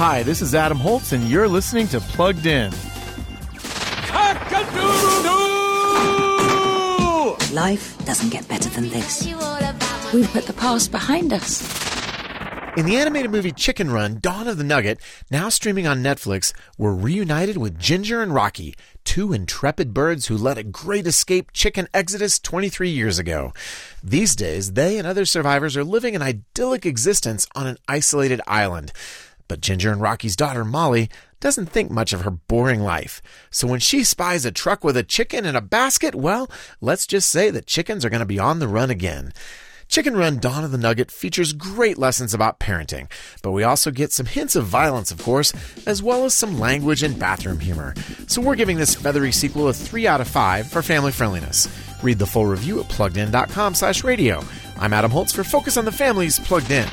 Hi, this is Adam Holz, and you're listening to Plugged In. Life doesn't get better than this. We've put the past behind us. In the animated movie Chicken Run Dawn of the Nugget, now streaming on Netflix, we're reunited with Ginger and Rocky, two intrepid birds who led a great escape chicken exodus 23 years ago. These days, they and other survivors are living an idyllic existence on an isolated island. But Ginger and Rocky's daughter, Molly, doesn't think much of her boring life. So when she spies a truck with a chicken in a basket, well, let's just say that chickens are going to be on the run again. Chicken Run Dawn of the Nugget features great lessons about parenting, but we also get some hints of violence, of course, as well as some language and bathroom humor. So we're giving this feathery sequel a 3 out of 5 for family friendliness. Read the full review at pluggedin.com slash radio. I'm Adam Holz for Focus on the Family's Plugged In.